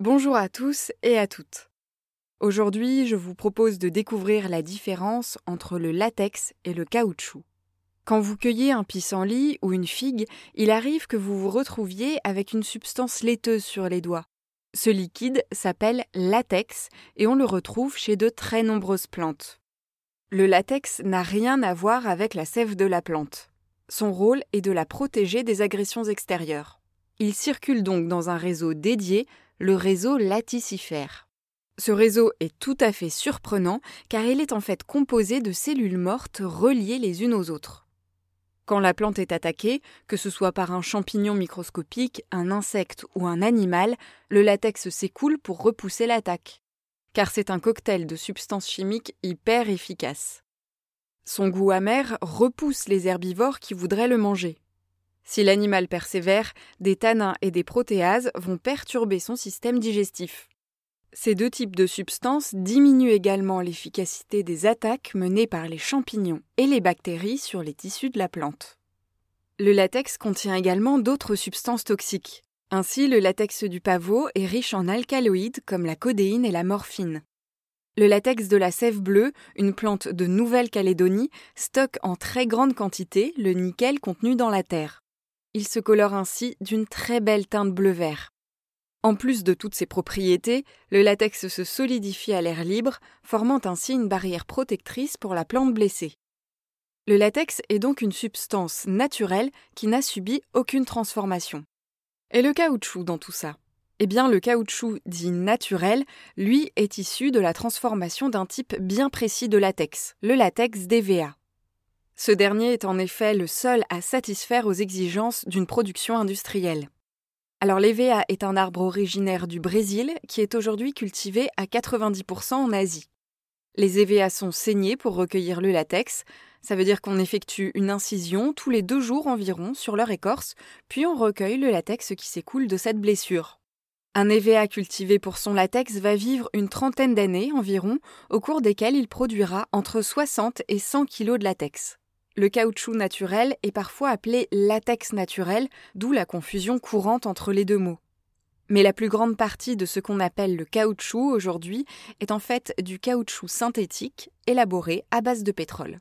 Bonjour à tous et à toutes. Aujourd'hui, je vous propose de découvrir la différence entre le latex et le caoutchouc. Quand vous cueillez un pissenlit ou une figue, il arrive que vous vous retrouviez avec une substance laiteuse sur les doigts. Ce liquide s'appelle latex et on le retrouve chez de très nombreuses plantes. Le latex n'a rien à voir avec la sève de la plante. Son rôle est de la protéger des agressions extérieures. Il circule donc dans un réseau dédié le réseau laticifère. Ce réseau est tout à fait surprenant car il est en fait composé de cellules mortes reliées les unes aux autres. Quand la plante est attaquée, que ce soit par un champignon microscopique, un insecte ou un animal, le latex s'écoule pour repousser l'attaque. Car c'est un cocktail de substances chimiques hyper efficace. Son goût amer repousse les herbivores qui voudraient le manger. Si l'animal persévère, des tanins et des protéases vont perturber son système digestif. Ces deux types de substances diminuent également l'efficacité des attaques menées par les champignons et les bactéries sur les tissus de la plante. Le latex contient également d'autres substances toxiques. Ainsi, le latex du pavot est riche en alcaloïdes comme la codéine et la morphine. Le latex de la sève bleue, une plante de Nouvelle-Calédonie, stocke en très grande quantité le nickel contenu dans la terre. Il se colore ainsi d'une très belle teinte bleu-vert. En plus de toutes ces propriétés, le latex se solidifie à l'air libre, formant ainsi une barrière protectrice pour la plante blessée. Le latex est donc une substance naturelle qui n'a subi aucune transformation. Et le caoutchouc dans tout ça? Eh bien, le caoutchouc dit naturel, lui, est issu de la transformation d'un type bien précis de latex, le latex DVA. Ce dernier est en effet le seul à satisfaire aux exigences d'une production industrielle. Alors l'EVA est un arbre originaire du Brésil qui est aujourd'hui cultivé à 90% en Asie. Les EVA sont saignés pour recueillir le latex, ça veut dire qu'on effectue une incision tous les deux jours environ sur leur écorce, puis on recueille le latex qui s'écoule de cette blessure. Un EVA cultivé pour son latex va vivre une trentaine d'années environ, au cours desquelles il produira entre 60 et 100 kg de latex. Le caoutchouc naturel est parfois appelé latex naturel, d'où la confusion courante entre les deux mots. Mais la plus grande partie de ce qu'on appelle le caoutchouc aujourd'hui est en fait du caoutchouc synthétique élaboré à base de pétrole.